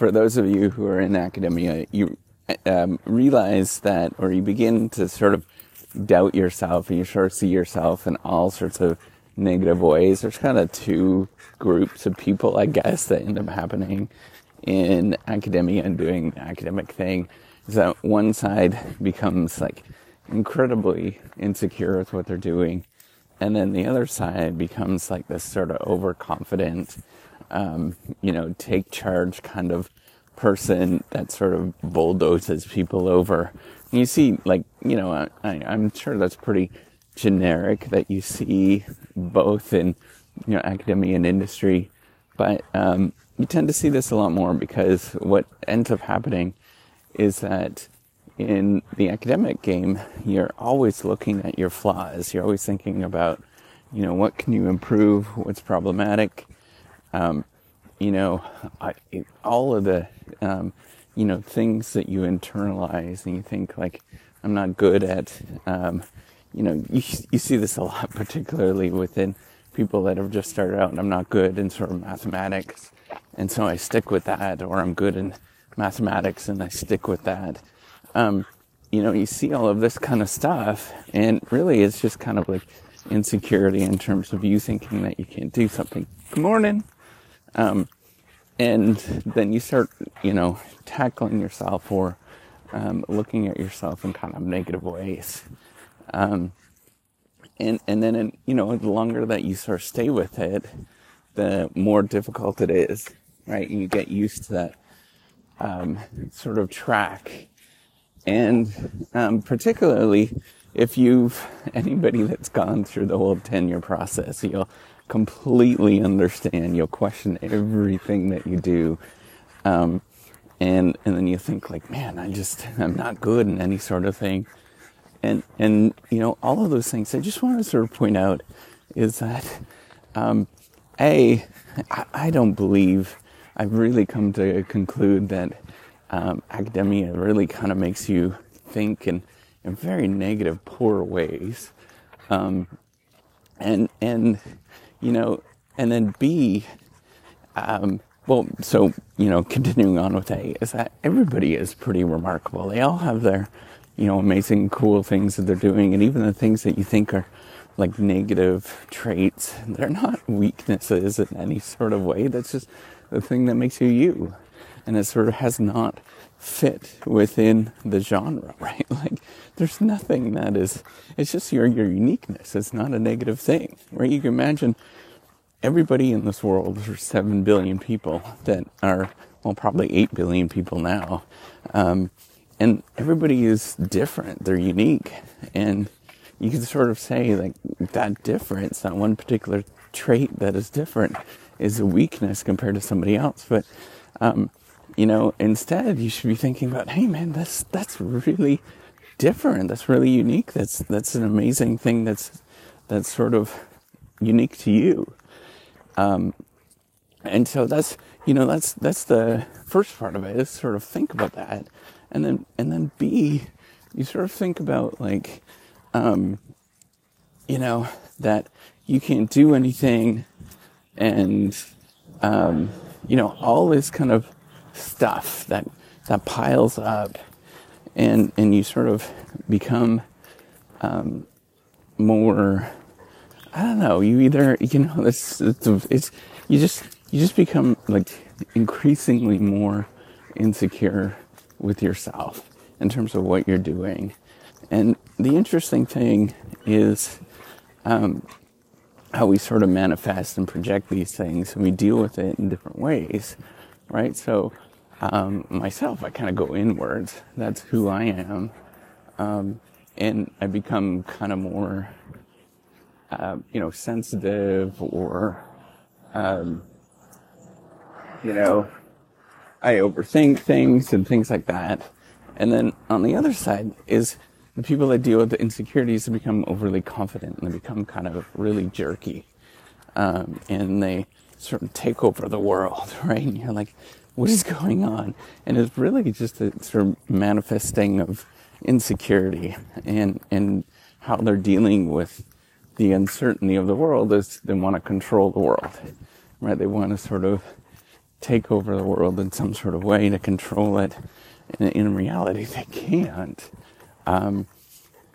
for those of you who are in academia, you um, realize that, or you begin to sort of doubt yourself and you sort of see yourself in all sorts of negative ways. There's kind of two groups of people, I guess, that end up happening in academia and doing the academic thing. Is that one side becomes like incredibly insecure with what they're doing. And then the other side becomes like this sort of overconfident, um, you know, take charge kind of person that sort of bulldozes people over. And you see, like, you know, I, I'm sure that's pretty generic that you see both in, you know, academia and industry. But, um, you tend to see this a lot more because what ends up happening is that in the academic game, you're always looking at your flaws. You're always thinking about, you know, what can you improve? What's problematic? Um, you know, I, all of the, um, you know, things that you internalize and you think like, I'm not good at, um, you know, you, you see this a lot, particularly within people that have just started out and I'm not good in sort of mathematics. And so I stick with that, or I'm good in mathematics and I stick with that. Um, you know, you see all of this kind of stuff, and really it's just kind of like insecurity in terms of you thinking that you can't do something. Good morning. Um, and then you start, you know, tackling yourself or um, looking at yourself in kind of negative ways. Um, and and then, in, you know, the longer that you sort of stay with it, the more difficult it is, right? And you get used to that um, sort of track. And um, particularly if you've anybody that's gone through the whole tenure process, you'll completely understand. You'll question everything that you do. Um, and, and then you think like, man, I just, I'm not good in any sort of thing. And, and, you know, all of those things I just want to sort of point out is that, um, A, I, I don't believe, I've really come to conclude that, um, academia really kind of makes you think in, in very negative, poor ways. Um, and, and, you know, and then B, um, well, so, you know, continuing on with A, is that everybody is pretty remarkable. They all have their, you know, amazing, cool things that they're doing, and even the things that you think are like negative traits, they're not weaknesses in any sort of way. That's just the thing that makes you you. And it sort of has not fit within the genre, right? Like, there's nothing that is, it's just your, your uniqueness. It's not a negative thing, right? You can imagine everybody in this world, there's 7 billion people that are, well, probably 8 billion people now. Um, and everybody is different. They're unique. And you can sort of say like that difference, that one particular trait that is different is a weakness compared to somebody else. But, um, you know, instead you should be thinking about, hey man, that's, that's really different. That's really unique. That's, that's an amazing thing that's, that's sort of unique to you. Um, and so that's, you know, that's, that's the first part of it is sort of think about that. And then, and then B, you sort of think about like, um, you know, that you can't do anything and, um, you know, all this kind of stuff that, that piles up and, and you sort of become, um, more, I don't know, you either, you know, it's, it's, it's, you just, you just become like increasingly more insecure with yourself in terms of what you're doing. And the interesting thing is um, how we sort of manifest and project these things, and we deal with it in different ways, right? So, um, myself, I kind of go inwards. That's who I am. Um, and I become kind of more, uh, you know, sensitive or, um, you know, I overthink things and things like that. And then on the other side is the people that deal with the insecurities become overly confident and they become kind of really jerky. Um, and they sort of take over the world, right? And you're like, what is going on? And it's really just a sort of manifesting of insecurity and, and how they're dealing with the uncertainty of the world is they want to control the world, right? They want to sort of take over the world in some sort of way to control it. And in reality, they can't. Um,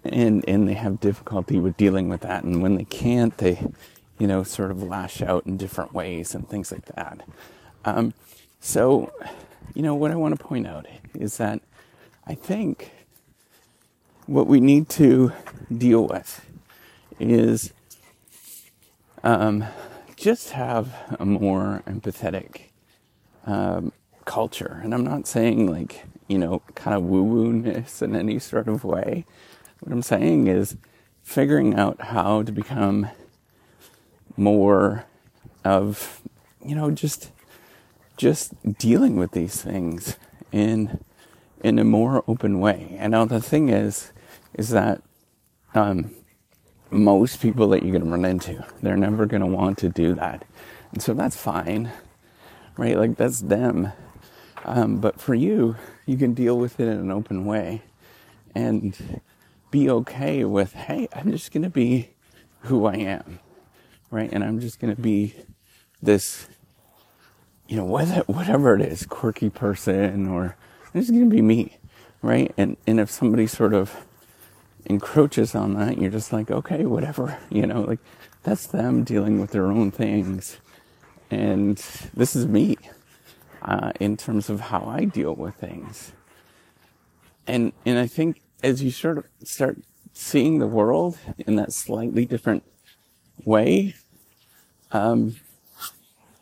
and and they have difficulty with dealing with that. And when they can't, they, you know, sort of lash out in different ways and things like that. Um, so, you know, what I want to point out is that I think what we need to deal with is um, just have a more empathetic um, culture. And I'm not saying like, you know, kind of woo woo ness in any sort of way. What I'm saying is figuring out how to become more of, you know, just just dealing with these things in in a more open way. And now the thing is, is that um, most people that you're going to run into, they're never going to want to do that, and so that's fine, right? Like that's them. Um, but for you, you can deal with it in an open way, and be okay with, hey, I'm just going to be who I am, right? And I'm just going to be this, you know, whether, whatever it is, quirky person, or I'm just going to be me, right? And and if somebody sort of encroaches on that, you're just like, okay, whatever, you know, like that's them dealing with their own things, and this is me uh, in terms of how I deal with things. And and I think as you sort of start seeing the world in that slightly different way, um,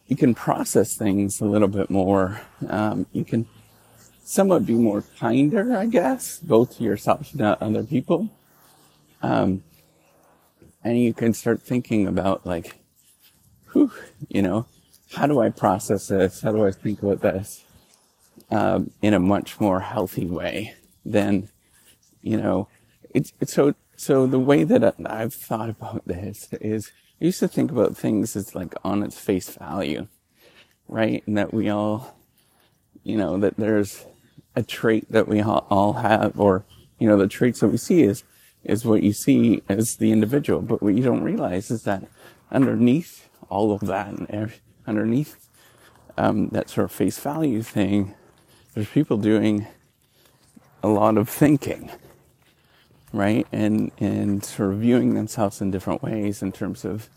you can process things a little bit more. Um, you can somewhat be more kinder, I guess, both to yourself and to other people. Um, and you can start thinking about like, whew, you know, how do I process this? How do I think about this um, in a much more healthy way than you know, it's, it's so, so the way that I've thought about this is I used to think about things as like on its face value, right? And that we all, you know, that there's a trait that we all have, or, you know, the traits that we see is, is what you see as the individual. But what you don't realize is that underneath all of that and underneath, um, that sort of face value thing, there's people doing a lot of thinking right? And and sort of viewing themselves in different ways in terms of,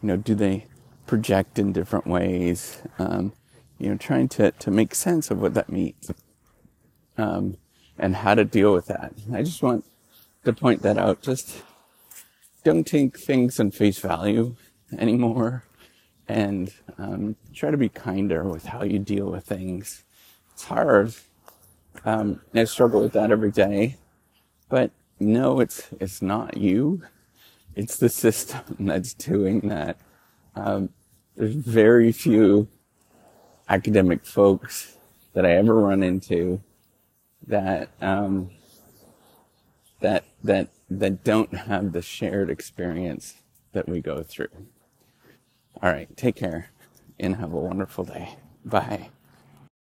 you know, do they project in different ways? Um, you know, trying to to make sense of what that means, um, and how to deal with that. I just want to point that out. Just don't take things in face value anymore, and um, try to be kinder with how you deal with things. It's hard. Um, I struggle with that every day, but no, it's it's not you. It's the system that's doing that. Um, there's very few academic folks that I ever run into that um, that that that don't have the shared experience that we go through. All right, take care and have a wonderful day. Bye.